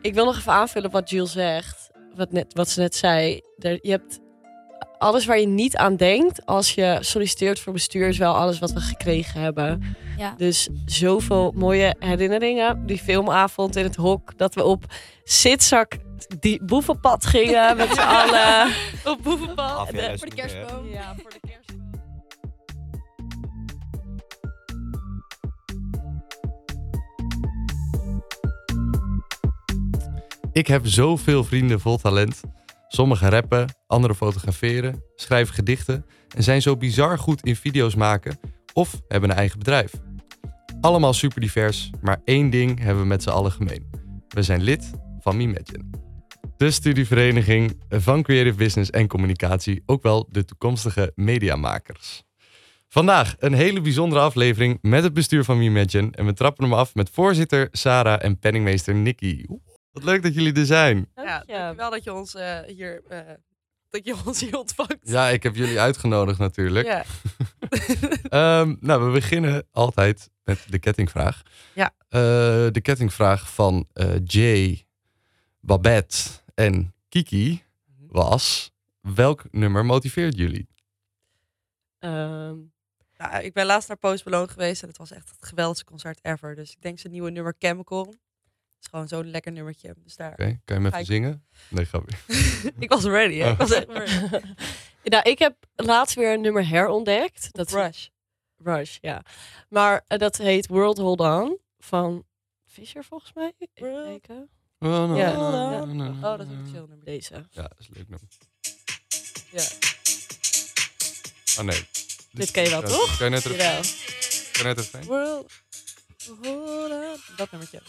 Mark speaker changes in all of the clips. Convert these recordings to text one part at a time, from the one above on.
Speaker 1: ik wil nog even aanvullen wat Jules zegt. Wat, net, wat ze net zei. Er, je hebt alles waar je niet aan denkt als je solliciteert voor bestuur is wel alles wat we gekregen hebben.
Speaker 2: Ja.
Speaker 1: Dus zoveel mooie herinneringen. Die filmavond in het hok dat we op zitzak die boevenpad gingen met z'n allen.
Speaker 3: Op boevenpad.
Speaker 2: Voor de kerstboom.
Speaker 1: Ja, voor de kerstboom.
Speaker 4: Ik heb zoveel vrienden vol talent. Sommigen rappen, anderen fotograferen, schrijven gedichten en zijn zo bizar goed in video's maken of hebben een eigen bedrijf. Allemaal super divers, maar één ding hebben we met z'n allen gemeen. We zijn lid van Mimagine. De studievereniging van Creative Business en Communicatie, ook wel de toekomstige mediamakers. Vandaag een hele bijzondere aflevering met het bestuur van Mimagine en we trappen hem af met voorzitter Sarah en penningmeester Nicky. Wat leuk dat jullie er zijn.
Speaker 3: Ja, dankjewel dat je ons eh, hier, eh, dat je ons hier ontvangt.
Speaker 4: Ja, ik heb jullie uitgenodigd natuurlijk.
Speaker 3: Ja.
Speaker 4: Ehm, nou, we beginnen altijd met de kettingvraag.
Speaker 3: Ja.
Speaker 4: Eh, de kettingvraag van eh, Jay, Babette en Kiki
Speaker 3: Mhm.
Speaker 4: was... Welk nummer motiveert jullie?
Speaker 1: Ehm,
Speaker 3: Nou, ik ben laatst naar Post Malone geweest en het was echt het geweldigste concert ever. Dus ik denk zijn nieuwe nummer Chemical. Het is gewoon zo'n lekker nummertje. Dus daar.
Speaker 4: Oké, kan je me even zingen? Nee, grapje.
Speaker 3: ik was ready. Hè? Ik was echt ready.
Speaker 1: nou, ik heb laatst weer een nummer herontdekt. Dat
Speaker 3: Rush.
Speaker 1: Rush, ja. Maar eh, dat heet World Hold On van Fisher volgens mij. Even
Speaker 3: World-
Speaker 1: kijken.
Speaker 4: Oh,
Speaker 1: Ja.
Speaker 3: Oh, dat is een chill nummer.
Speaker 1: Deze.
Speaker 4: Ja, dat is een leuk nummer.
Speaker 3: Ja.
Speaker 4: Oh nee.
Speaker 1: Dit ken je wel,
Speaker 4: Ja,
Speaker 1: toch?
Speaker 4: Kan je net
Speaker 1: Jawel.
Speaker 4: kan je net even
Speaker 3: World. Hold on. Dat nummertje.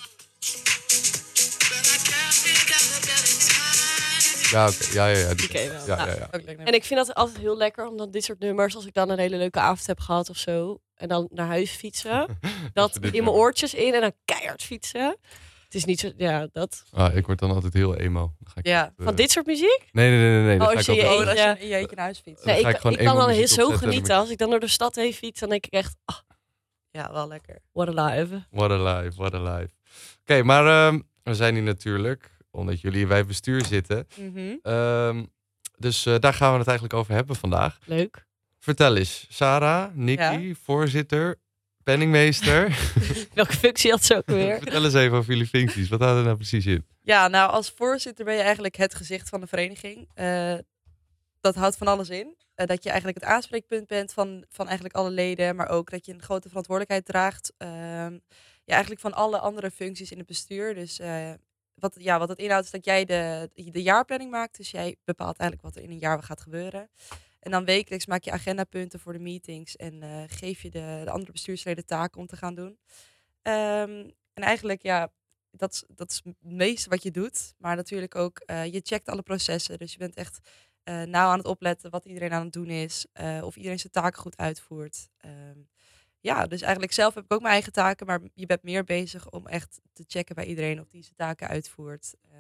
Speaker 4: Ja, oké. Ja, ja, ja. Die
Speaker 1: Die ken je wel.
Speaker 4: Ja,
Speaker 1: Nou,
Speaker 4: ja, ja.
Speaker 1: En ik vind dat altijd heel lekker, omdat dit soort nummers, als ik dan een hele leuke avond heb gehad of zo, en dan naar huis fietsen, dat in mijn oortjes in en dan keihard fietsen. Het is niet zo, ja, dat.
Speaker 4: Ah, ik word dan altijd heel emo. Dan ga ik
Speaker 3: Ja.
Speaker 4: eh,
Speaker 1: Van dit soort muziek?
Speaker 4: Nee, nee, nee, nee.
Speaker 1: Oh,
Speaker 4: ga
Speaker 1: als
Speaker 4: ik
Speaker 1: je je
Speaker 4: altijd-
Speaker 3: Oh, als je in je eentje naar huis fietst.
Speaker 1: Nee,
Speaker 4: ga
Speaker 1: ik,
Speaker 4: ik
Speaker 1: kan dan heel zo genieten. Als ik dan door de stad heen fiets, dan denk ik echt, ah,
Speaker 3: Ja, wel lekker.
Speaker 1: what a life.
Speaker 4: What a life, what a life. Oké, maar ehm, we zijn hier natuurlijk, omdat jullie bij bestuur zitten.
Speaker 3: Mhm.
Speaker 4: Ehm, dus eh, daar gaan we het eigenlijk over hebben vandaag.
Speaker 1: Leuk.
Speaker 4: Vertel eens, Sarah, Nicky, voorzitter, penningmeester.
Speaker 1: Welke functie had ze ook weer?
Speaker 4: Vertel eens even over jullie functies. Wat houdt er nou precies in?
Speaker 3: Ja, nou als voorzitter ben je eigenlijk het gezicht van de vereniging. Eh, dat houdt van alles in. Eh, dat je eigenlijk het aanspreekpunt bent van, van eigenlijk alle leden, maar ook dat je een grote verantwoordelijkheid draagt. Ehm, ja, eigenlijk van alle andere functies in het bestuur. Dus eh, wat, ja, wat het inhoudt is dat jij de, de jaarplanning maakt. Dus jij bepaalt eigenlijk wat er in een jaar gaat gebeuren. En dan wekelijks maak je agendapunten voor de meetings en eh, geef je de, de andere bestuursleden taken om te gaan doen. Ehm, en eigenlijk, ja, dat is, dat is het meeste wat je doet. Maar natuurlijk ook, eh, je checkt alle processen. Dus je bent echt eh nauw aan het opletten wat iedereen aan het doen is. of iedereen zijn taken goed uitvoert. Ehm, ja, dus eigenlijk zelf heb ik ook mijn eigen taken. Maar je bent meer bezig om echt te checken bij iedereen of die zijn taken uitvoert. Eh,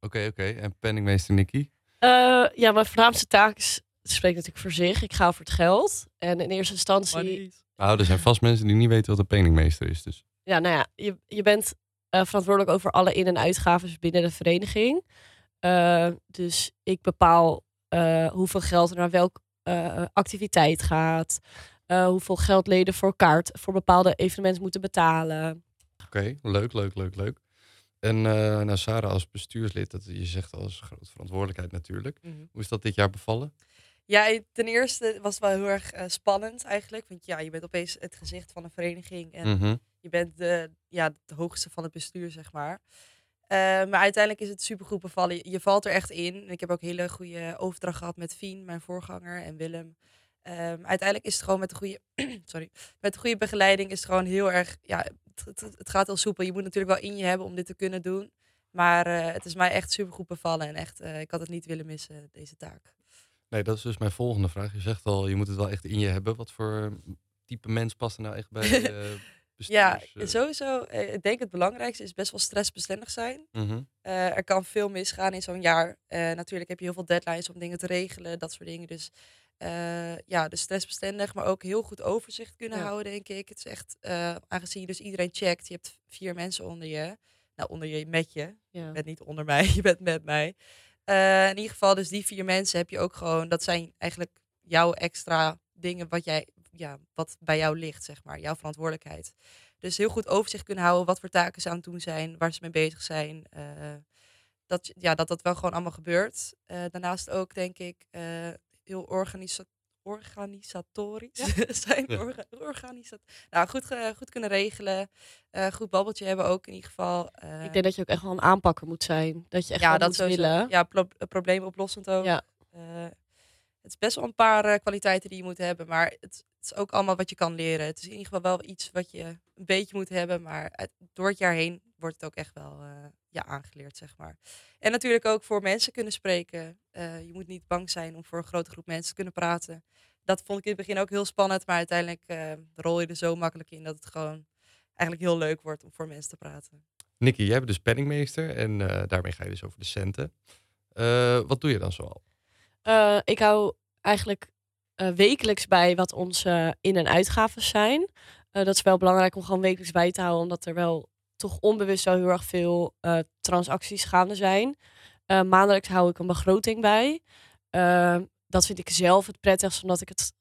Speaker 4: Oké, oké. En penningmeester Nicky?
Speaker 1: Eh, ja, mijn voornaamste taak is, het spreekt natuurlijk voor zich. Ik ga over het geld. En in eerste instantie
Speaker 4: Nou, er zijn vast mensen die niet weten wat een penningmeester is. Dus.
Speaker 1: ja, nou ja, je, je bent eh, verantwoordelijk over alle in- en uitgaven binnen de vereniging. Eh, dus ik bepaal eh, hoeveel geld er naar welke activiteit gaat. Eh, hoeveel geld leden voor kaart voor bepaalde evenementen moeten betalen.
Speaker 4: Oké, leuk, leuk, leuk, leuk. En eh nou, Sarah als bestuurslid, dat, je zegt al, is een grote verantwoordelijkheid natuurlijk.
Speaker 3: Mhm.
Speaker 4: Hoe is dat dit jaar bevallen?
Speaker 3: Ja, ten eerste was het wel heel erg eh, spannend eigenlijk. Want ja, je bent opeens het gezicht van een vereniging. En
Speaker 4: Mhm.
Speaker 3: je bent de, ja, de hoogste van het bestuur, zeg maar. Eh, maar uiteindelijk is het supergoed bevallen. Je, je valt er echt in. En Ik heb ook hele goede overdracht gehad met Fien, mijn voorganger, en Willem. Ehm, uiteindelijk is het gewoon met de goede, sorry, met de goede begeleiding is het gewoon heel erg, ja, het, het, het gaat heel soepel. Je moet natuurlijk wel in je hebben om dit te kunnen doen. Maar eh, het is mij echt supergoed bevallen en echt, eh, ik had het niet willen missen, deze taak.
Speaker 4: Nee, dat is dus mijn volgende vraag. Je zegt al, je moet het wel echt in je hebben. Wat voor type mens past er nou echt bij eh bestuurs?
Speaker 3: Ja, sowieso. ik denk het belangrijkste is best wel stressbestendig zijn.
Speaker 4: mhm.
Speaker 3: Er kan veel misgaan in zo'n jaar. Natuurlijk heb je heel veel deadlines om dingen te regelen, dat soort dingen. Dus eh, ja, dus stressbestendig, maar ook heel goed overzicht kunnen
Speaker 1: Ja.
Speaker 3: houden, denk ik. Het is echt, eh, aangezien je dus iedereen checkt, je hebt vier mensen onder je. nou, onder je, met je.
Speaker 1: Ja.
Speaker 3: Je bent niet onder mij, je bent met mij. Eh, in ieder geval, dus die vier mensen heb je ook gewoon, dat zijn eigenlijk jouw extra dingen wat, jij, ja, wat bij jou ligt, zeg maar, jouw verantwoordelijkheid. Dus heel goed overzicht kunnen houden wat voor taken ze aan het doen zijn, waar ze mee bezig zijn. dat, ja, dat dat wel gewoon allemaal gebeurt. Daarnaast ook, denk ik, heel organisa organisatorisch zijn.
Speaker 4: Ja.
Speaker 3: Orga organisat nou, goed, goed kunnen regelen. eh, goed babbeltje hebben ook in ieder geval. eh,
Speaker 1: Ik denk dat je ook echt wel een aanpakker moet zijn. Dat je echt
Speaker 3: ja, dat
Speaker 1: moet willen.
Speaker 3: Ja, pro probleemoplossend ook.
Speaker 1: Ja.
Speaker 3: Het is best wel een paar eh, kwaliteiten die je moet hebben, maar het, is ook allemaal wat je kan leren. Het is in ieder geval wel iets wat je een beetje moet hebben, maar door het jaar heen wordt het ook echt wel ja, aangeleerd, zeg maar. En natuurlijk ook voor mensen kunnen spreken. Eh, je moet niet bang zijn om voor een grote groep mensen te kunnen praten. Dat vond ik in het begin ook heel spannend, maar uiteindelijk rol je er zo makkelijk in dat het gewoon eigenlijk heel leuk wordt om voor mensen te praten.
Speaker 4: Nicky, jij bent dus penningmeester en daarmee ga je dus over de centen. Wat doe je dan zoal?
Speaker 1: Eh, ik hou eigenlijk eh, wekelijks bij wat onze in- en uitgaven zijn. Eh, dat is wel belangrijk om gewoon wekelijks bij te houden, omdat er wel toch onbewust wel heel erg veel transacties gaande zijn. Maandelijks hou ik een begroting bij. Dat vind ik zelf het prettigst, omdat ik het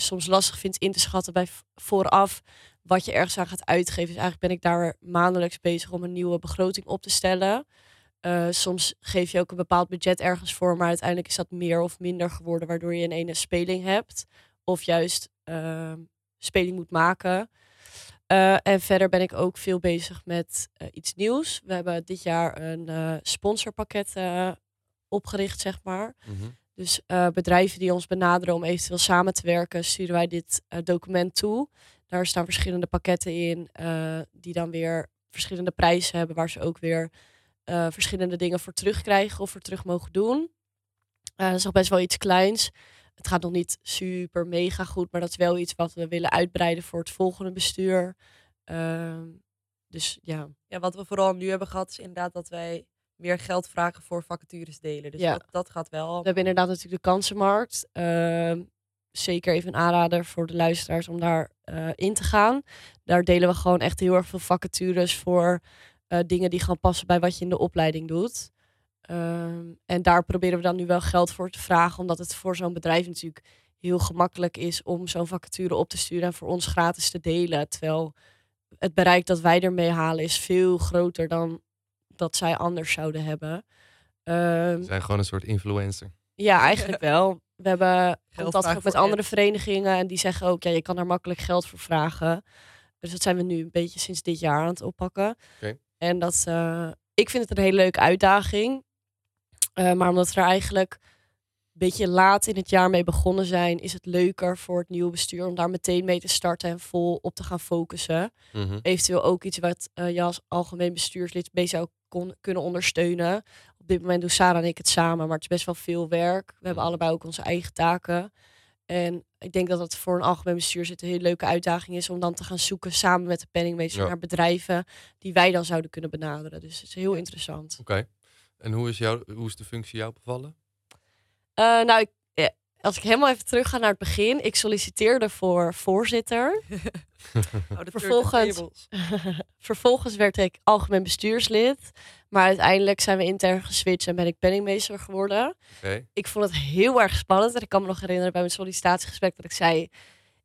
Speaker 1: soms lastig vind in te schatten bij vooraf wat je ergens aan gaat uitgeven. Dus eigenlijk ben ik daar maandelijks bezig om een nieuwe begroting op te stellen. Eh, soms geef je ook een bepaald budget ergens voor, maar uiteindelijk is dat meer of minder geworden, waardoor je een ene speling hebt. Of juist ehm, speling moet maken. Eh, en verder ben ik ook veel bezig met eh, iets nieuws. We hebben dit jaar een sponsorpakket opgericht, zeg maar. Dus eh, bedrijven die ons benaderen om eventueel samen te werken, sturen wij dit document toe. Daar staan verschillende pakketten in, die dan weer verschillende prijzen hebben, waar ze ook weer eh, verschillende dingen voor terugkrijgen of voor terug mogen doen. Eh, dat is nog best wel iets kleins. Het gaat nog niet super mega goed, maar dat is wel iets wat we willen uitbreiden voor het volgende bestuur. Ehm, dus ja,
Speaker 3: Ja, wat we vooral nu hebben gehad is inderdaad dat wij meer geld vragen voor vacatures delen. Dus
Speaker 1: Ja.
Speaker 3: dat, dat gaat wel.
Speaker 1: we hebben inderdaad natuurlijk de kansenmarkt. Ehm, zeker even een aanrader voor de luisteraars om daar eh, in te gaan. Daar delen we gewoon echt heel erg veel vacatures voor eh, dingen die gewoon passen bij wat je in de opleiding doet. Ehm, en daar proberen we dan nu wel geld voor te vragen, omdat het voor zo'n bedrijf natuurlijk heel gemakkelijk is om zo'n vacature op te sturen en voor ons gratis te delen. Terwijl het bereik dat wij ermee halen is veel groter dan dat zij anders zouden hebben. Ehm,
Speaker 4: We zijn gewoon een soort influencer.
Speaker 1: ja, eigenlijk wel. We hebben contact ook met andere verenigingen en die zeggen ook, ja, je kan daar makkelijk geld voor vragen. Dus dat zijn we nu een beetje sinds dit jaar aan het oppakken.
Speaker 4: Oké.
Speaker 1: En dat, ik vind het een hele leuke uitdaging. Eh, maar omdat we er eigenlijk een beetje laat in het jaar mee begonnen zijn, is het leuker voor het nieuwe bestuur om daar meteen mee te starten en vol op te gaan focussen
Speaker 4: Mhm.
Speaker 1: eventueel ook iets wat eh, je als algemeen bestuurslid mee zou kon, kunnen ondersteunen. Op dit moment doen Sarah en ik het samen, maar het is best wel veel werk. We hebben
Speaker 4: Mhm.
Speaker 1: allebei ook onze eigen taken. En ik denk dat het voor een algemeen bestuurslid een hele leuke uitdaging is om dan te gaan zoeken samen met de penningmeester
Speaker 4: Ja.
Speaker 1: naar bedrijven die wij dan zouden kunnen benaderen. Dus het is heel interessant.
Speaker 4: Oké. En hoe is, jou, hoe is de functie jou bevallen?
Speaker 1: Eh, nou, ik, als ik helemaal even terug ga naar het begin. Ik solliciteerde voor voorzitter.
Speaker 3: Oh, de
Speaker 1: Vervolgens-. Vervolgens werd ik algemeen bestuurslid. Maar uiteindelijk zijn we intern geswitcht en ben ik penningmeester geworden. Ik vond het heel erg spannend. En ik kan me nog herinneren bij mijn sollicitatiegesprek dat ik zei...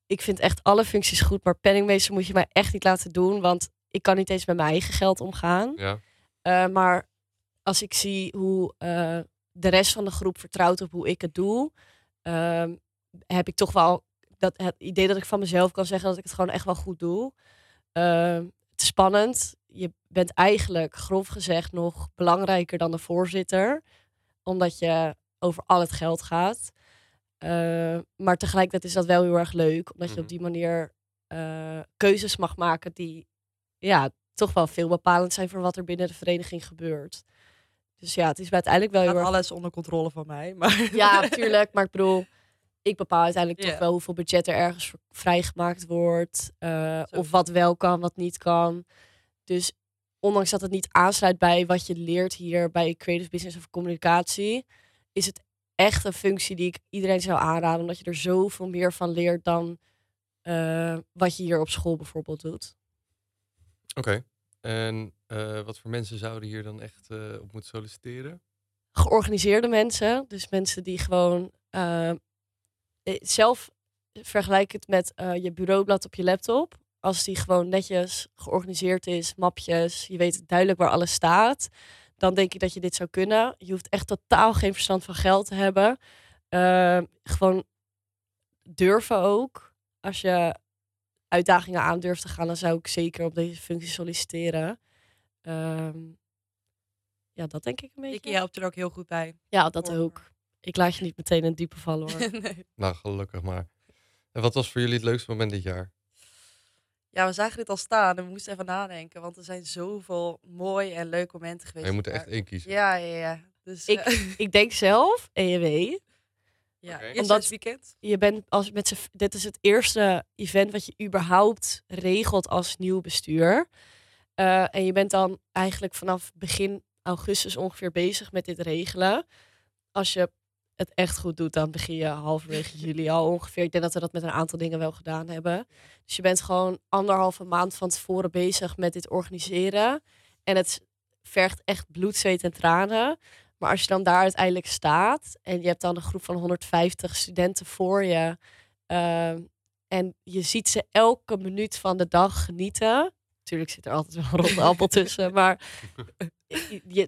Speaker 1: Ik vind echt alle functies goed, maar penningmeester moet je mij echt niet laten doen. Want ik kan niet eens met mijn eigen geld omgaan.
Speaker 4: Ja.
Speaker 1: Eh, maar als ik zie hoe eh, de rest van de groep vertrouwt op hoe ik het doe... ehm, heb ik toch wel dat, het idee dat ik van mezelf kan zeggen dat ik het gewoon echt wel goed doe. Ehm, het is spannend. Je bent eigenlijk, grof gezegd, nog belangrijker dan de voorzitter. Omdat je over al het geld gaat. Eh, maar tegelijkertijd is dat wel heel erg leuk. Omdat je
Speaker 4: Mhm.
Speaker 1: op die manier eh, keuzes mag maken die ja, toch wel veel bepalend zijn voor wat er binnen de vereniging gebeurt. Dus ja, het is uiteindelijk wel heel erg
Speaker 3: alles onder controle van mij. Maar
Speaker 1: ja, natuurlijk. Maar ik bedoel, ik bepaal uiteindelijk toch wel hoeveel budget er ergens vrijgemaakt wordt. eh, of wat wel kan, wat niet kan. Dus ondanks dat het niet aansluit bij wat je leert hier bij creative business of communicatie, is het echt een functie die ik iedereen zou aanraden. Omdat je er zoveel meer van leert dan eh, wat je hier op school bijvoorbeeld doet.
Speaker 4: Oké. En Eh, wat voor mensen zouden hier dan echt eh, op moeten solliciteren?
Speaker 1: Georganiseerde mensen, dus mensen die gewoon eh, zelf vergelijk het met je bureaublad op je laptop. Als die gewoon netjes georganiseerd is, mapjes, je weet duidelijk waar alles staat, dan denk ik dat je dit zou kunnen. Je hoeft echt totaal geen verstand van geld te hebben. Eh, gewoon durven ook. Als je uitdagingen aan durft te gaan, dan zou ik zeker op deze functie solliciteren. Ehm, ja, dat denk ik een beetje.
Speaker 3: Ik helpt er ook heel goed bij.
Speaker 1: Ja, dat ook. Ik laat je niet meteen in het diepe vallen hoor.
Speaker 3: nee.
Speaker 4: Nou, gelukkig maar. En wat was voor jullie het leukste moment dit jaar?
Speaker 3: Ja, we zagen dit al staan en we moesten even nadenken. Want er zijn zoveel mooie en leuke momenten geweest.
Speaker 4: je moet er echt één kiezen.
Speaker 3: Ja, ja, ja. Dus
Speaker 1: Ik-
Speaker 3: eh,
Speaker 1: ik denk zelf, EW,
Speaker 3: ja.
Speaker 1: Omdat-
Speaker 3: het weekend.
Speaker 1: je bent als met z'n, dit is het eerste event wat je überhaupt regelt als nieuw bestuur. Eh, en je bent dan eigenlijk vanaf begin augustus ongeveer bezig met dit regelen. Als je het echt goed doet, dan begin je halverwege juli al ongeveer. Ik denk dat we dat met een aantal dingen wel gedaan hebben. Dus je bent gewoon anderhalve maand van tevoren bezig met dit organiseren. En het vergt echt bloed, zweet en tranen. Maar als je dan daar uiteindelijk staat en je hebt dan een groep van 150 studenten voor je. ehm, en je ziet ze elke minuut van de dag genieten. Natuurlijk zit er altijd wel een ronde appel tussen. Maar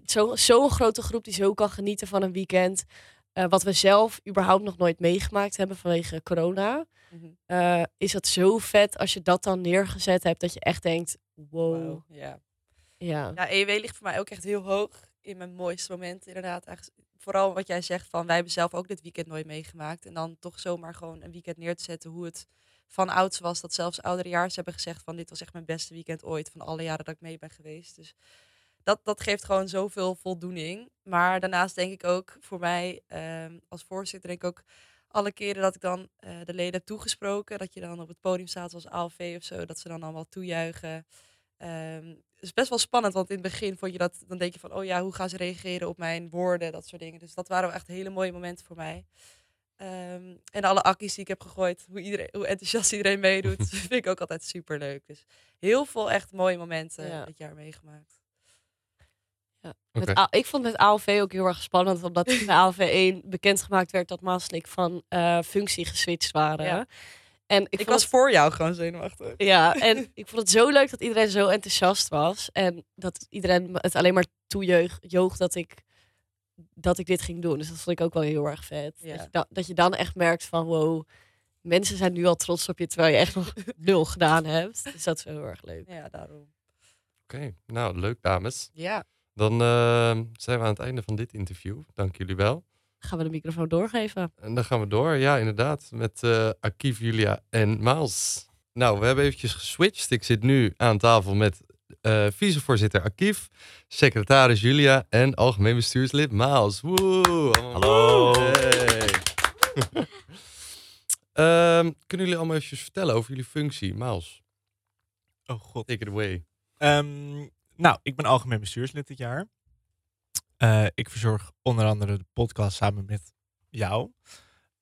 Speaker 1: zo- zo'n grote groep die zo kan genieten van een weekend. eh, wat we zelf überhaupt nog nooit meegemaakt hebben vanwege corona.
Speaker 3: Mhm.
Speaker 1: eh, is dat zo vet als je dat dan neergezet hebt. Dat je echt denkt, wow.
Speaker 3: Ja.
Speaker 1: Ja.
Speaker 3: Ja, EW ligt voor mij ook echt heel hoog in mijn mooiste moment. Inderdaad, eigenlijk, vooral wat jij zegt van wij hebben zelf ook dit weekend nooit meegemaakt. En dan toch zomaar gewoon een weekend neer te zetten hoe het van ouds was. Dat zelfs ouderejaars hebben gezegd van dit was echt mijn beste weekend ooit van alle jaren dat ik mee ben geweest. Dus dat, dat geeft gewoon zoveel voldoening. Maar daarnaast denk ik ook voor mij ehm, als voorzitter denk ik ook alle keren dat ik dan eh, de leden heb toegesproken. Dat je dan op het podium staat als ALV of zo. Dat ze dan allemaal toejuichen. Ehm, het is best wel spannend, want in het begin vond je dat, dan denk je van, oh ja, hoe gaan ze reageren op mijn woorden, dat soort dingen. Dus dat waren echt hele mooie momenten voor mij. Ehm, en alle acties die ik heb gegooid, hoe, iedereen, hoe enthousiast iedereen meedoet, vind ik ook altijd super leuk. Dus heel veel echt mooie momenten
Speaker 1: Ja.
Speaker 3: dit jaar meegemaakt.
Speaker 4: Oké.
Speaker 1: Met A- ik vond met ALV ook heel erg spannend, omdat bij ALV 1 bekendgemaakt werd dat Maas en ik van eh, functie geswitcht waren.
Speaker 3: Ja.
Speaker 1: En ik,
Speaker 3: Ik, was
Speaker 1: het-
Speaker 3: voor jou gewoon zenuwachtig.
Speaker 1: ja, en ik vond het zo leuk dat iedereen zo enthousiast was. En dat iedereen het alleen maar toejoog dat ik, dat ik dit ging doen. Dus dat vond ik ook wel heel erg vet.
Speaker 3: Ja.
Speaker 1: Dat, je da- dat je dan echt merkt van wow, mensen zijn nu al trots op je, terwijl je echt nog nul gedaan hebt. Dus dat is wel heel erg leuk.
Speaker 3: Ja, daarom.
Speaker 4: Oké, nou leuk dames.
Speaker 3: Ja.
Speaker 4: Dan eh, zijn we aan het einde van dit interview. Dank jullie wel.
Speaker 1: Gaan we de microfoon doorgeven?
Speaker 4: En dan gaan we door, ja inderdaad, met eh Akief, Julia en Maals. Nou, we hebben eventjes geswitcht. Ik zit nu aan tafel met eh, vicevoorzitter Akief, secretaris Julia en algemeen bestuurslid Maals. Woe!
Speaker 2: Hallo.
Speaker 4: Hey. Ehm, kunnen jullie allemaal even vertellen over jullie functie? Maals,
Speaker 2: Oh god.
Speaker 4: take it away.
Speaker 2: Ehm, nou, ik ben algemeen bestuurslid dit jaar. Eh, ik verzorg onder andere de podcast samen met jou.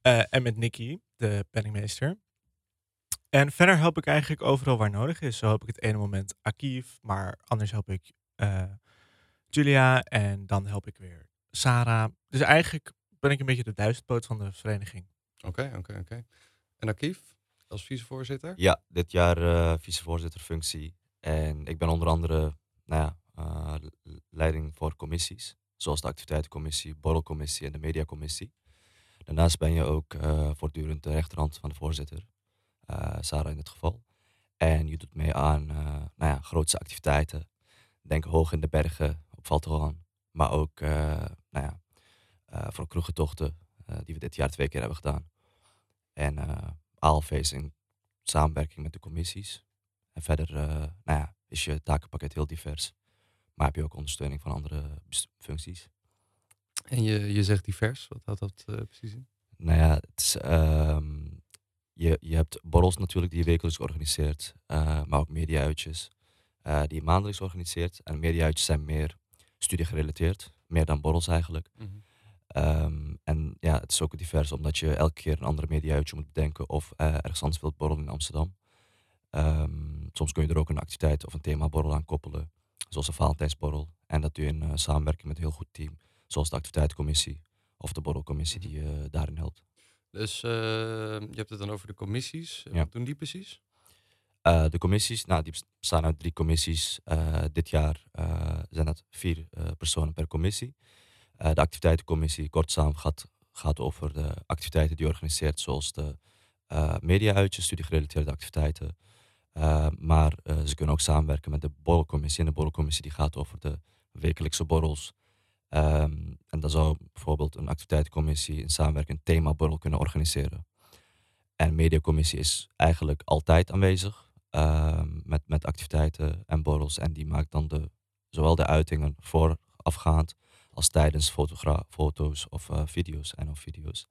Speaker 2: eh, en met Nicky, de penningmeester. En verder help ik eigenlijk overal waar nodig is. Zo help ik het ene moment Akief, maar anders help ik eh, Julia en dan help ik weer Sarah. Dus eigenlijk ben ik een beetje de duizendpoot van de vereniging.
Speaker 4: Oké, oké, oké. En Akief, als vicevoorzitter?
Speaker 5: Ja, dit jaar eh vicevoorzitterfunctie. En ik ben onder andere nou ja, eh, leiding voor commissies. Zoals de activiteitencommissie, borrelcommissie en de mediacommissie. Daarnaast ben je ook eh, voortdurend de rechterhand van de voorzitter. Eh, Sarah in dit geval. En je doet mee aan eh nou ja, grootste activiteiten. Denk hoog in de bergen op Valteran. Maar ook eh, nou ja, voor kroegentochten die we dit jaar twee keer hebben gedaan. En ALV's in samenwerking met de commissies. En verder nou ja, is je takenpakket heel divers. Maar heb je ook ondersteuning van andere functies.
Speaker 4: En je, je zegt divers, wat houdt dat precies in?
Speaker 5: Nou ja, het is, ehm, je, je hebt borrels natuurlijk die je wekelijks organiseert. eh, maar ook media-uitjes eh, die je maandelijks organiseert. En media-uitjes zijn meer studiegerelateerd. Meer dan borrels eigenlijk. Ehm, en ja, het is ook divers omdat je elke keer een andere media-uitje moet bedenken. Of eh, ergens anders wilt borrelen in Amsterdam. Ehm, soms kun je er ook een activiteit of een themaborrel aan koppelen. zoals een Valentijnsborrel. En dat doe je in samenwerking met een heel goed team, zoals de activiteitencommissie of de borrelcommissie die je daarin helpt.
Speaker 4: Dus eh, je hebt het dan over de commissies.
Speaker 5: Ja.
Speaker 4: Wat doen die precies?
Speaker 5: Eh, de commissies, nou, die bestaan uit drie commissies. Eh, dit jaar zijn dat vier personen per commissie. De activiteitencommissie, kort gaat, gaat over de activiteiten die je organiseert, zoals de media-uitjes, studiegerelateerde activiteiten. Maar ze kunnen ook samenwerken met de borrelcommissie. En de borrelcommissie die gaat over de wekelijkse borrels. Ehm, en dan zou bijvoorbeeld een activiteitencommissie in samenwerking een themaborrel kunnen organiseren. En mediacommissie is eigenlijk altijd aanwezig ehm, met, met activiteiten en borrels. En die maakt dan de, zowel de uitingen voorafgaand als tijdens foto's of eh, video's en of video's.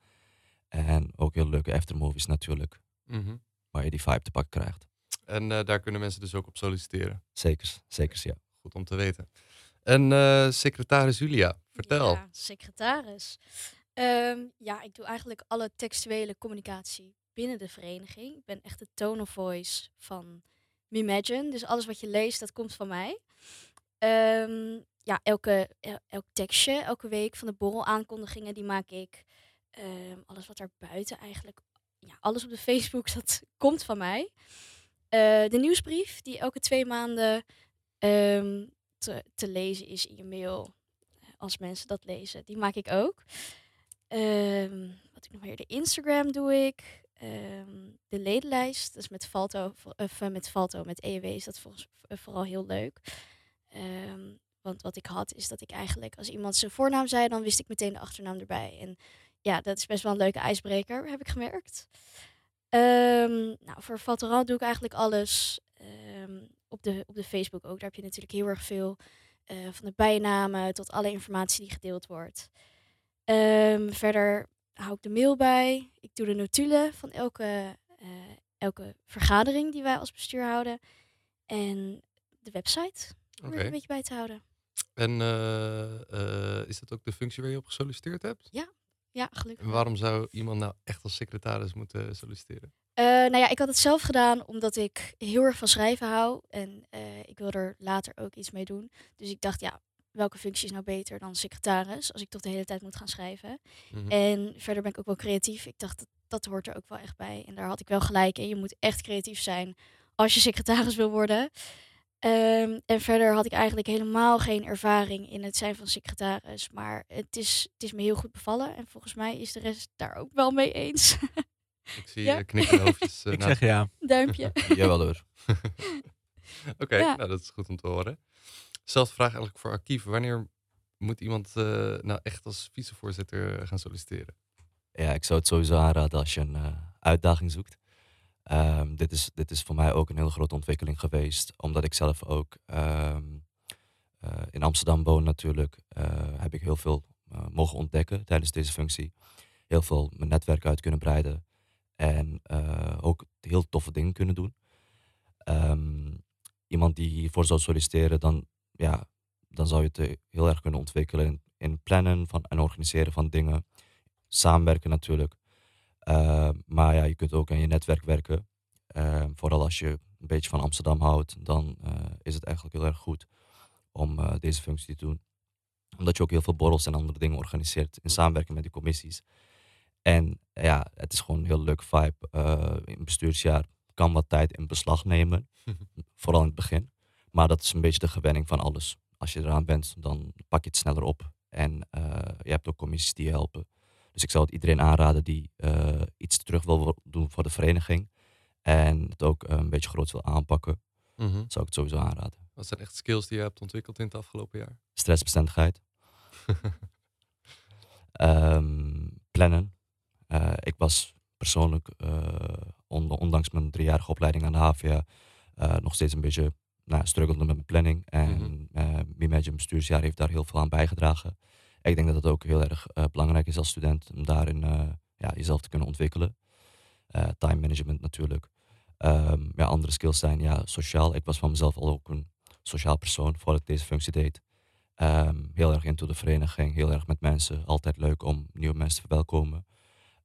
Speaker 5: En ook heel leuke aftermovies natuurlijk,
Speaker 4: Mhm.
Speaker 5: waar je die vibe te pakken krijgt.
Speaker 4: En eh, daar kunnen mensen dus ook op solliciteren.
Speaker 5: Zeker, zeker ja.
Speaker 4: Goed om te weten. En eh, secretaris Julia, vertel.
Speaker 6: Ja, secretaris. Ehm, ja, ik doe eigenlijk alle textuele communicatie binnen de vereniging. Ik ben echt de tone of voice van Mimagine. Dus alles wat je leest, dat komt van mij. Ehm, ja, elke, el- elk tekstje, elke week van de borrelaankondigingen, die maak ik. Ehm, alles wat daar buiten eigenlijk, ja, alles op de Facebook, dat komt van mij. Eh, de nieuwsbrief, die elke twee maanden te, lezen is in je mail als mensen dat lezen. Die maak ik ook. Ehm, wat ik nog meer? De Instagram doe ik. Ehm, de ledenlijst, is met Falto, of eh, met Falto, met EEW is dat volgens, eh, vooral heel leuk. Ehm, want wat ik had, is dat ik eigenlijk, als iemand zijn voornaam zei, dan wist ik meteen de achternaam erbij. En ja, dat is best wel een leuke ijsbreker, heb ik gemerkt. Nou, voor Faltoran doe ik eigenlijk alles. Op, de, op de Facebook ook. Daar heb je natuurlijk heel erg veel eh, van de bijnamen tot alle informatie die gedeeld wordt. Ehm, verder hou ik de mail bij. Ik doe de notulen van elke, eh, elke vergadering die wij als bestuur houden. En de website om er een beetje bij te houden.
Speaker 4: En eh, is dat ook de functie waar je op gesolliciteerd hebt?
Speaker 6: Ja, gelukkig.
Speaker 4: En waarom zou iemand nou echt als secretaris moeten solliciteren?
Speaker 6: Eh, nou ja, ik had het zelf gedaan omdat ik heel erg van schrijven hou. En eh, ik wil er later ook iets mee doen. Dus ik dacht, ja, welke functie is nou beter dan secretaris? Als ik toch de hele tijd moet gaan schrijven.
Speaker 4: Mhm.
Speaker 6: En verder ben ik ook wel creatief. Ik dacht, dat, dat hoort er ook wel echt bij. En daar had ik wel gelijk in. Je moet echt creatief zijn als je secretaris wil worden. Ehm, en verder had ik eigenlijk helemaal geen ervaring in het zijn van secretaris. Maar het is, het is me heel goed bevallen. En volgens mij is de rest daar ook wel mee eens.
Speaker 4: Ik zie
Speaker 6: Ja.
Speaker 4: ja. knikkende hoofdjes. eh,
Speaker 2: Ik zeg ja.
Speaker 6: Duimpje.
Speaker 5: Jawel hoor.
Speaker 4: Oké,
Speaker 6: Ja.
Speaker 4: nou, dat is goed om te horen. Zelfde vraag eigenlijk voor archief. Wanneer moet iemand eh, nou echt als vicevoorzitter eh, gaan solliciteren?
Speaker 5: Ja, ik zou het sowieso aanraden als je een eh, uitdaging zoekt. Ehm, dit, is, dit is voor mij ook een hele grote ontwikkeling geweest, omdat ik zelf ook ehm, eh, in Amsterdam woon natuurlijk. eh, heb ik heel veel eh, mogen ontdekken tijdens deze functie. Heel veel mijn netwerk uit kunnen breiden en eh, ook heel toffe dingen kunnen doen. Ehm, iemand die hiervoor zou solliciteren, dan, ja, dan zou je het eh, heel erg kunnen ontwikkelen in, in plannen van, en organiseren van dingen samenwerken natuurlijk. Uh, maar ja, je kunt ook aan je netwerk werken. Uh, vooral als je een beetje van Amsterdam houdt, dan is het eigenlijk heel erg goed om deze functie te doen. Omdat je ook heel veel borrels en andere dingen organiseert in samenwerking met die commissies. En ja, het is gewoon een heel leuke vibe. Uh, in bestuursjaar kan wat tijd in beslag nemen, vooral in het begin. Maar dat is een beetje de gewenning van alles. Als je eraan bent, dan pak je het sneller op. En uh, je hebt ook commissies die je helpen. Dus ik zou het iedereen aanraden die uh, iets terug wil doen voor de vereniging. En het ook een beetje groot wil aanpakken.
Speaker 4: Mhm.
Speaker 5: Zou ik het sowieso aanraden.
Speaker 4: Wat zijn echt skills die je hebt ontwikkeld in het afgelopen jaar?
Speaker 5: Stressbestendigheid. um, plannen. Uh, ik was persoonlijk, on ondanks mijn driejarige opleiding aan de HVA, uh, nog steeds een beetje nou, struggelde met mijn planning. En mm -hmm. bestuursjaar heeft daar heel veel aan bijgedragen. Ik denk dat het ook heel erg belangrijk is als student om daarin ja, jezelf te kunnen ontwikkelen. Time management natuurlijk. Um, ja, andere skills zijn ja, sociaal. Ik was van mezelf al ook een sociaal persoon voordat ik deze functie deed. Um, heel erg into de vereniging, heel erg met mensen. Altijd leuk om nieuwe mensen te verwelkomen.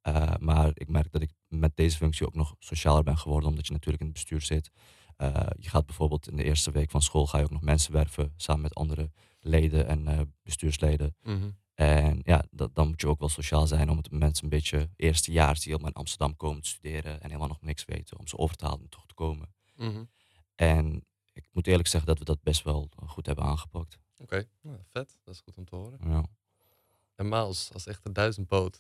Speaker 5: Uh, maar ik merk dat ik met deze functie ook nog socialer ben geworden, omdat je natuurlijk in het bestuur zit. Eh, je gaat bijvoorbeeld in de eerste week van school ga je ook nog mensen werven samen met andere leden en eh, bestuursleden.
Speaker 4: Mhm.
Speaker 5: En ja, dat, dan moet je ook wel sociaal zijn om het mensen een beetje eerste jaar die helemaal in Amsterdam komen te studeren en helemaal nog niks weten, om ze over te halen om toch te komen.
Speaker 4: Mhm.
Speaker 5: En ik moet eerlijk zeggen dat we dat best wel goed hebben aangepakt.
Speaker 4: Oké, nou, vet. Dat is goed om te horen.
Speaker 5: Ja.
Speaker 4: En Maals, als echte duizendpoot.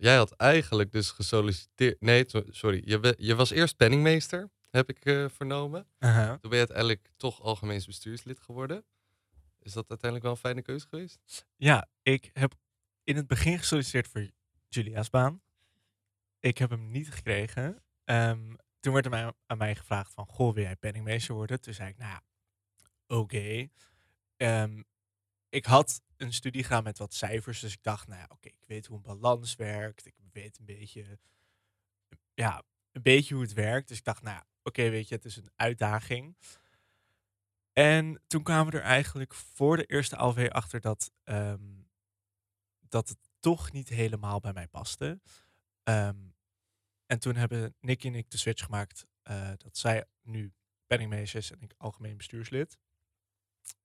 Speaker 4: Jij had eigenlijk dus gesolliciteerd... Nee, so- sorry. Je, je was eerst penningmeester, heb ik eh, vernomen. Toen ben je uiteindelijk toch algemeens bestuurslid geworden. Is dat uiteindelijk wel een fijne keuze geweest?
Speaker 2: Ja, ik heb in het begin gesolliciteerd voor Julia's baan. Ik heb hem niet gekregen. Ehm, toen werd er mij, aan mij gevraagd van, goh, wil jij penningmeester worden? Toen zei ik, nou ja, oké. Ehm, ik had een studie gedaan met wat cijfers, dus ik dacht, nou ja, oké, ik weet hoe een balans werkt. Ik weet een beetje, ja, een beetje hoe het werkt. Dus ik dacht, nou ja, oké, weet je, het is een uitdaging. En toen kwamen we er eigenlijk voor de eerste ALV achter dat, ehm, dat het toch niet helemaal bij mij paste. Ehm, en toen hebben Nicky en ik de switch gemaakt eh, dat zij nu penningmeester is en ik algemeen bestuurslid.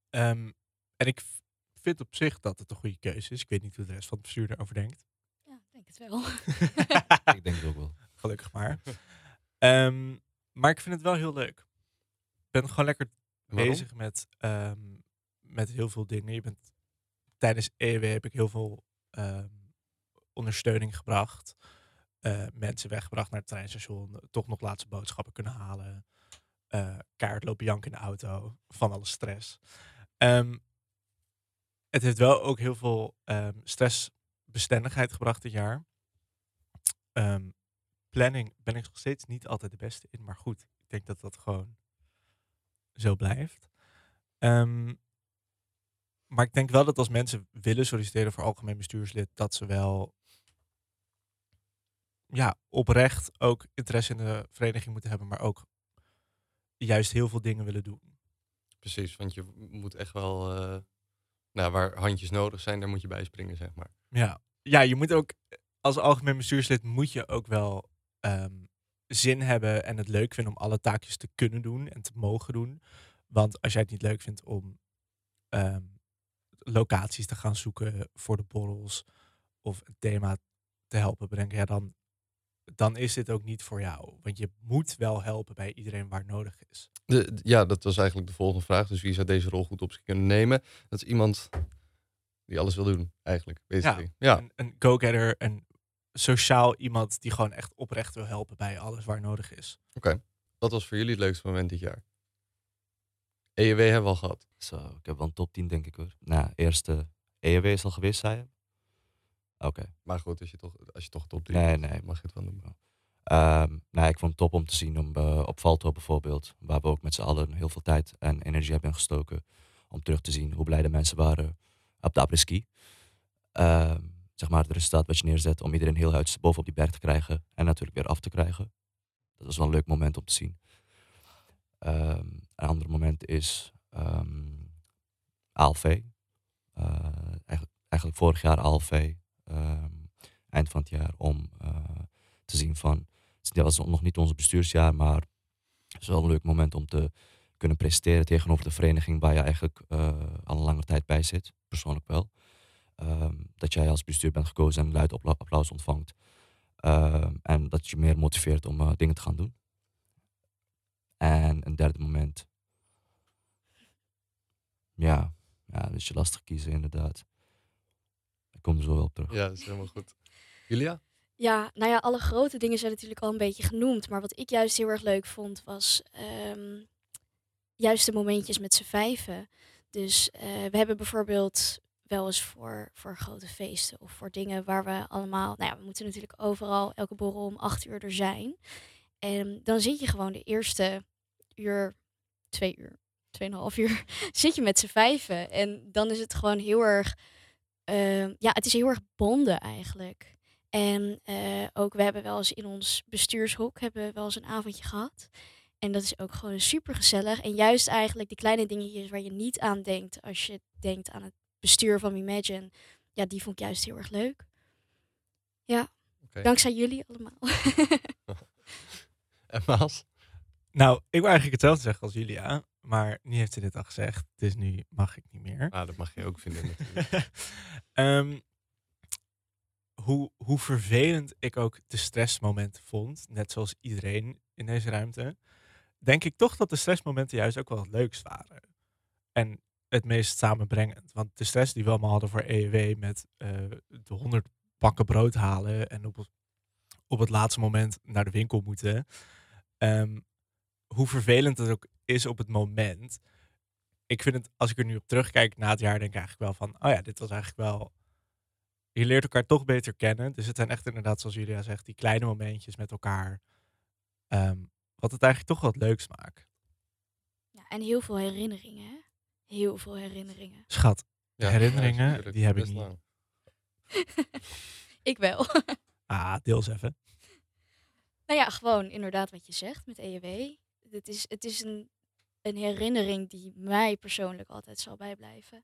Speaker 2: Ehm, en ik vind op zich dat het een goede keuze is. Ik weet niet hoe de rest van het bestuur erover denkt.
Speaker 6: Ja, ik denk het wel.
Speaker 5: Ik denk het ook wel.
Speaker 2: Gelukkig maar. Ehm, maar ik vind het wel heel leuk. Ik ben gewoon lekker
Speaker 4: Waarom?
Speaker 2: bezig met, ehm, met heel veel dingen. Je bent, tijdens EW heb ik heel veel ehm, ondersteuning gebracht. Eh, mensen weggebracht naar het treinstation. Toch nog laatste boodschappen kunnen halen. eh kaart lopen janken in de auto. Van alle stress. Ehm, het heeft wel ook heel veel ehm, stressbestendigheid gebracht dit jaar. Ehm, planning ben ik nog steeds niet altijd de beste in. Maar goed, ik denk dat dat gewoon zo blijft. Ehm, maar ik denk wel dat als mensen willen solliciteren voor algemeen bestuurslid, dat ze wel ja, oprecht ook interesse in de vereniging moeten hebben, maar ook juist heel veel dingen willen doen.
Speaker 4: Precies, want je moet echt wel... eh, nou, waar handjes nodig zijn, daar moet je bij springen, zeg maar.
Speaker 2: Ja, ja je moet ook als algemeen bestuurslid moet je ook wel ehm, zin hebben en het leuk vinden om alle taakjes te kunnen doen en te mogen doen. Want als jij het niet leuk vindt om ehm, locaties te gaan zoeken voor de borrels of een thema te helpen bedenken, ja, dan, dan is dit ook niet voor jou. Want je moet wel helpen bij iedereen waar nodig is.
Speaker 4: De, ja, dat was eigenlijk de volgende vraag. Dus wie zou deze rol goed op zich kunnen nemen? Dat is iemand die alles wil doen, eigenlijk. Basically. Ja,
Speaker 2: Een, een go-getter, een sociaal iemand die gewoon echt oprecht wil helpen bij alles waar nodig is.
Speaker 4: Wat was voor jullie het leukste moment dit jaar? EEW hebben we al gehad.
Speaker 5: Zo, ik heb wel een top 10 denk ik hoor. Nou, eerste EEW is al geweest, zei je? Oké.
Speaker 4: Maar goed, als je toch, als je toch top 3
Speaker 5: Nee, nee.
Speaker 4: mag je het wel doen.
Speaker 5: Ehm, nou, ik vond het top om te zien om, eh, op Valto bijvoorbeeld, waar we ook met z'n allen heel veel tijd en energie hebben gestoken, om terug te zien hoe blij de mensen waren op de après-ski. Ehm, zeg maar het resultaat wat je neerzet om iedereen heel uit boven op die berg te krijgen en natuurlijk weer af te krijgen. Dat was wel een leuk moment om te zien. Ehm, een ander moment is ehm ALV. Eh, eigenlijk, eigenlijk vorig jaar ALV, eind van het jaar, om eh, te zien van, dit was nog niet ons bestuursjaar, maar het is wel een leuk moment om te kunnen presteren tegenover de vereniging waar je eigenlijk eh, al een lange tijd bij zit, persoonlijk wel. Ehm, dat jij als bestuur bent gekozen en luid appla- applaus ontvangt. Ehm, en dat je meer motiveert om eh, dingen te gaan doen. En een derde moment. Ja, ja, dat is je lastig kiezen inderdaad. Ik kom er zo wel op terug.
Speaker 4: Ja, dat is helemaal goed. Julia?
Speaker 6: Ja, nou ja, alle grote dingen zijn natuurlijk al een beetje genoemd. Maar wat ik juist heel erg leuk vond, was ehm, juist de momentjes met z'n vijven. Dus eh, we hebben bijvoorbeeld wel eens voor, voor grote feesten of voor dingen waar we allemaal... Nou ja, we moeten natuurlijk overal elke borrel om acht uur er zijn. En dan zit je gewoon de eerste uur, twee uur, tweeënhalf uur, zit je met z'n vijven. En dan is het gewoon heel erg... ehm, ja, het is heel erg bonden eigenlijk. En eh, ook, we hebben wel eens in ons bestuurshok hebben we wel eens een avondje gehad. En dat is ook gewoon super gezellig. En juist eigenlijk de kleine dingetjes waar je niet aan denkt als je denkt aan het bestuur van Imagine. Ja, die vond ik juist heel erg leuk. Ja, dankzij jullie allemaal.
Speaker 4: En Maas?
Speaker 2: Nou, ik wil eigenlijk hetzelfde zeggen als Julia. Maar nu heeft ze dit al gezegd. Dus nu mag ik niet meer.
Speaker 4: Ah, dat mag je ook vinden natuurlijk.
Speaker 2: Ehm, hoe, hoe vervelend ik ook de stressmomenten vond, net zoals iedereen in deze ruimte, denk ik toch dat de stressmomenten juist ook wel het leukst waren. En het meest samenbrengend. Want de stress die we allemaal hadden voor EEW met eh, de honderd pakken brood halen en op, het- op het laatste moment naar de winkel moeten. Ehm, hoe vervelend het ook is op het moment. Ik vind het, als ik er nu op terugkijk na het jaar, denk ik eigenlijk wel van, oh ja, dit was eigenlijk wel je leert elkaar toch beter kennen. Dus het zijn echt inderdaad, zoals Julia zegt, die kleine momentjes met elkaar. ehm, wat het eigenlijk toch wat leuks maakt.
Speaker 6: Ja, en heel veel herinneringen. hè? Heel veel herinneringen.
Speaker 2: Schat,
Speaker 4: Ja,
Speaker 2: Herinneringen, die heb ik niet.
Speaker 4: lang.
Speaker 6: Ik wel.
Speaker 2: ah, deels even.
Speaker 6: Nou ja, gewoon inderdaad wat je zegt met EEW. Het is, het is een, een herinnering die mij persoonlijk altijd zal bijblijven.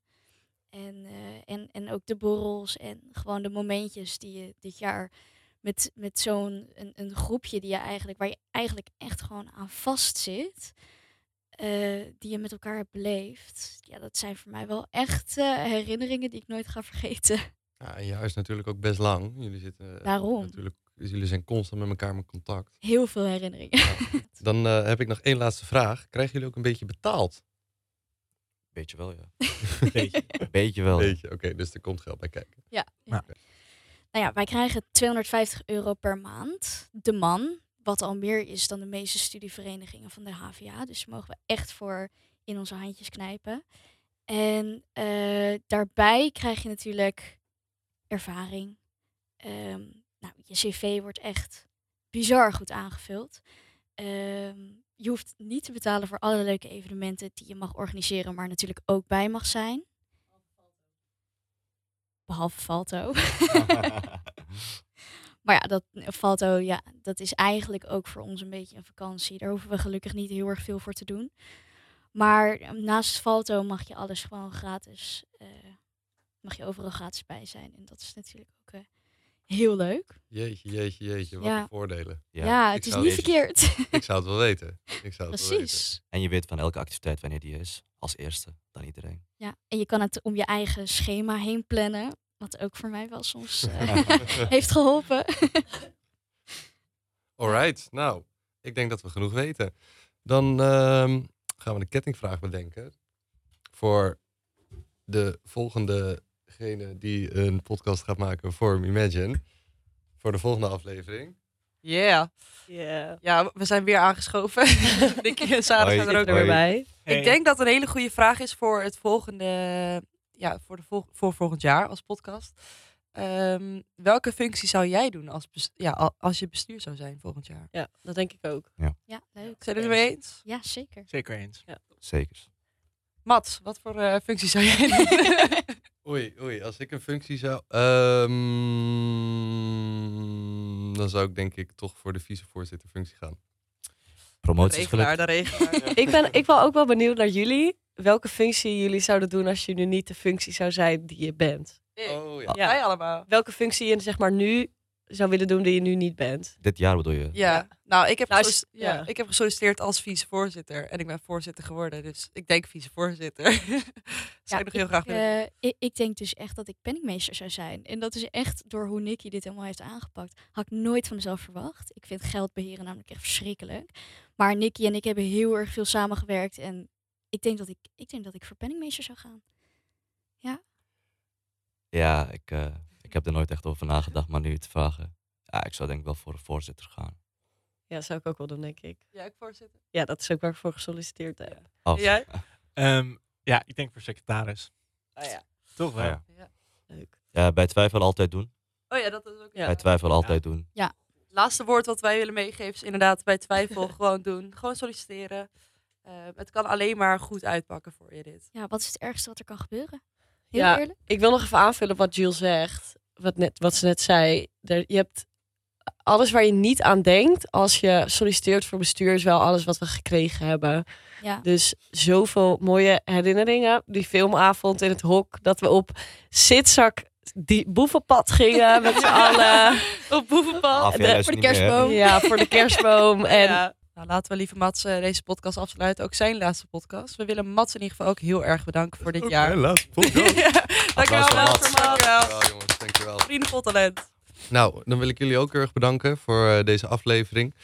Speaker 6: En, eh, en, en ook de borrels en gewoon de momentjes die je dit jaar met, met zo'n een, een groepje die je eigenlijk, waar je eigenlijk echt gewoon aan vast zit, eh, die je met elkaar hebt beleefd. Ja, dat zijn voor mij wel echt eh, herinneringen die ik nooit ga vergeten.
Speaker 4: Ja, jaar is natuurlijk ook best lang. Jullie zitten
Speaker 6: Daarom.
Speaker 4: natuurlijk, jullie zijn constant met elkaar in contact.
Speaker 6: Heel veel herinneringen.
Speaker 4: Dan heb ik nog één laatste vraag. Krijgen jullie ook een beetje betaald?
Speaker 5: Beetje wel, ja.
Speaker 2: Beetje.
Speaker 5: Beetje wel. ja.
Speaker 4: Beetje, oké, dus er komt geld bij kijken.
Speaker 6: Ja.
Speaker 2: Ja.
Speaker 6: Nou ja, wij krijgen 250 euro per maand. De man, wat al meer is dan de meeste studieverenigingen van de HVA. Dus daar mogen we echt voor in onze handjes knijpen. En eh, daarbij krijg je natuurlijk ervaring. Ehm, nou, je cv wordt echt bizar goed aangevuld. Ehm, je hoeft niet te betalen voor alle leuke evenementen die je mag organiseren, maar natuurlijk ook bij mag zijn. Behalve Falto. Maar ja, dat Falto, ja, dat is eigenlijk ook voor ons een beetje een vakantie. Daar hoeven we gelukkig niet heel erg veel voor te doen. Maar eh, naast Falto mag je alles gewoon gratis, eh, mag je overal gratis bij zijn. En dat is natuurlijk ook eh, heel leuk.
Speaker 4: Jeetje, jeetje, jeetje. Wat
Speaker 6: Ja.
Speaker 4: een voordelen.
Speaker 6: Ja,
Speaker 5: Ja.
Speaker 6: het is niet verkeerd.
Speaker 4: Ik zou het wel weten. Ik zou het wel weten.
Speaker 6: Precies.
Speaker 5: En je weet van elke activiteit wanneer die is. Als eerste dan iedereen.
Speaker 6: Ja, en je kan het om je eigen schema heen plannen. Wat ook voor mij wel soms eh, heeft geholpen.
Speaker 4: Alright, nou, ik denk dat we genoeg weten. Dan ehm, gaan we de kettingvraag bedenken. Voor de volgendegene die een podcast gaat maken voor Imagine. Voor de volgende aflevering.
Speaker 3: Yeah.
Speaker 1: Yeah.
Speaker 3: Ja, we zijn weer aangeschoven. Nicky en Sarah zijn er ook
Speaker 1: er
Speaker 3: weer bij. Ik denk dat een hele goede vraag is voor het volgende, ja, voor, de vol- voor volgend jaar als podcast. Ehm, welke functie zou jij doen als, ja, al- als je bestuur zou zijn volgend jaar?
Speaker 1: Ja, dat denk ik ook.
Speaker 6: Ja, leuk.
Speaker 3: Zijn jullie het mee eens?
Speaker 6: Ja, zeker.
Speaker 2: Zeker eens.
Speaker 5: Zeker.
Speaker 3: Mats, wat voor eh, functie zou jij doen?
Speaker 4: Oei, oei, als ik een functie zou... ehm, dan zou ik denk ik toch voor de vicevoorzitter-functie gaan.
Speaker 5: Promoties
Speaker 3: de regelaar.
Speaker 1: ik, ben, ik ben ook wel benieuwd naar jullie. Welke functie jullie zouden doen als je nu niet de functie zou zijn die je bent.
Speaker 4: Oh ja.
Speaker 1: Ja.
Speaker 3: Wij allemaal.
Speaker 1: Welke functie je zeg maar nu zou willen doen die je nu niet bent.
Speaker 5: Dit jaar bedoel je?
Speaker 3: Ja, nou, ik heb,
Speaker 1: Nou,
Speaker 3: ja.
Speaker 1: ja.
Speaker 3: ik heb gesolliciteerd als vicevoorzitter. En ik ben voorzitter geworden. Dus ik denk vicevoorzitter. zou ik nog heel graag willen.
Speaker 6: eh, ik, ik denk dus echt dat ik penningmeester zou zijn. En dat is echt door hoe Nicky dit helemaal heeft aangepakt. Had ik nooit van mezelf verwacht. Ik vind geld beheren namelijk echt verschrikkelijk. Maar Nicky en ik hebben heel erg veel samengewerkt. En ik denk dat ik, ik, denk dat ik voor penningmeester zou gaan.
Speaker 5: Ja, ik, eh, ik heb er nooit echt over nagedacht, maar nu te vragen. Ja, ik zou denk ik wel voor de voorzitter gaan.
Speaker 1: Ja, dat zou ik ook wel doen, denk ik.
Speaker 3: Ja, ik voorzitter.
Speaker 1: Ja, dat is ook waar ik voor gesolliciteerd heb.
Speaker 3: Jij?
Speaker 2: Ehm, ja, ik denk voor secretaris.
Speaker 3: Oh ja.
Speaker 2: Toch wel?
Speaker 5: Ah, ja.
Speaker 1: Leuk.
Speaker 5: ja, bij twijfel altijd doen.
Speaker 3: Oh ja, dat is ook.
Speaker 1: Ja.
Speaker 5: Bij twijfel altijd doen.
Speaker 3: Laatste woord wat wij willen meegeven is inderdaad bij twijfel gewoon doen. Gewoon solliciteren. Eh, het kan alleen maar goed uitpakken voor je dit.
Speaker 6: Ja, wat is het ergste wat er kan gebeuren? Heel
Speaker 1: Ja.
Speaker 6: eerlijk.
Speaker 1: Ik wil nog even aanvullen wat Jules zegt. Wat, net, wat ze net zei. Er, je hebt alles waar je niet aan denkt als je solliciteert voor bestuur is wel alles wat we gekregen hebben.
Speaker 6: Ja.
Speaker 1: Dus zoveel mooie herinneringen. Die filmavond in het hok dat we op zitzak die boevenpad gingen met z'n allen.
Speaker 3: Op boevenpad.
Speaker 1: De-
Speaker 6: voor de
Speaker 5: meer,
Speaker 6: kerstboom.
Speaker 1: Ja, voor de kerstboom. En
Speaker 3: Ja. Nou, laten we lieve Mats eh, deze podcast afsluiten. Ook zijn laatste podcast. We willen Mats in ieder geval ook heel erg bedanken voor dit jaar.
Speaker 4: laatste podcast.
Speaker 3: Ja, Dankjewel Mats.
Speaker 5: Mats.
Speaker 3: Dankjewel.
Speaker 4: Dankjewel jongens, dankjewel.
Speaker 3: Vrienden vol talent.
Speaker 4: Nou, dan wil ik jullie ook heel erg bedanken voor eh, deze aflevering.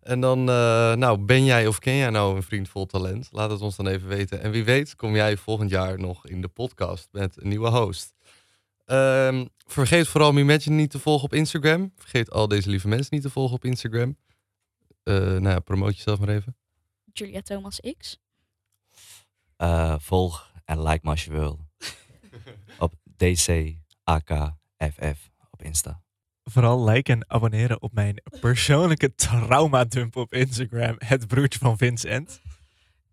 Speaker 4: En dan, eh, nou, ben jij of ken jij nou een vriend vol talent? Laat het ons dan even weten. En wie weet kom jij volgend jaar nog in de podcast met een nieuwe host. Ehm, vergeet vooral Imagine niet te volgen op Instagram. Vergeet al deze lieve mensen niet te volgen op Instagram. Eh nou ja, promoot jezelf maar even.
Speaker 6: Julia Thomas X.
Speaker 5: Eh, volg en like me als je wil. op DCAKFF op Insta.
Speaker 2: Vooral liken en abonneren op mijn persoonlijke traumadump op Instagram. Het broertje van Vincent.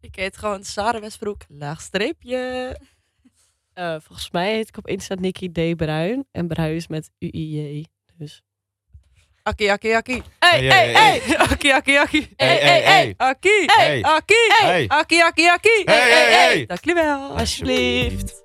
Speaker 3: Ik heet gewoon Sarah Westbroek, laagstreepje.
Speaker 1: Eh, volgens mij heet ik op Insta Nicky D. Bruin. En Bruin is met U-I-J. Dus.
Speaker 3: Akkie, akkie, akkie. Hey,
Speaker 5: Hey,
Speaker 3: hey,
Speaker 5: hey,
Speaker 3: hey. Akkie, akkie, akkie.
Speaker 5: Hey, hey, hey.
Speaker 3: Akkie,
Speaker 5: Hey.
Speaker 3: akkie.
Speaker 5: Hey. Hey, hey, hey.
Speaker 3: Dankjewel.
Speaker 1: Alsjeblieft.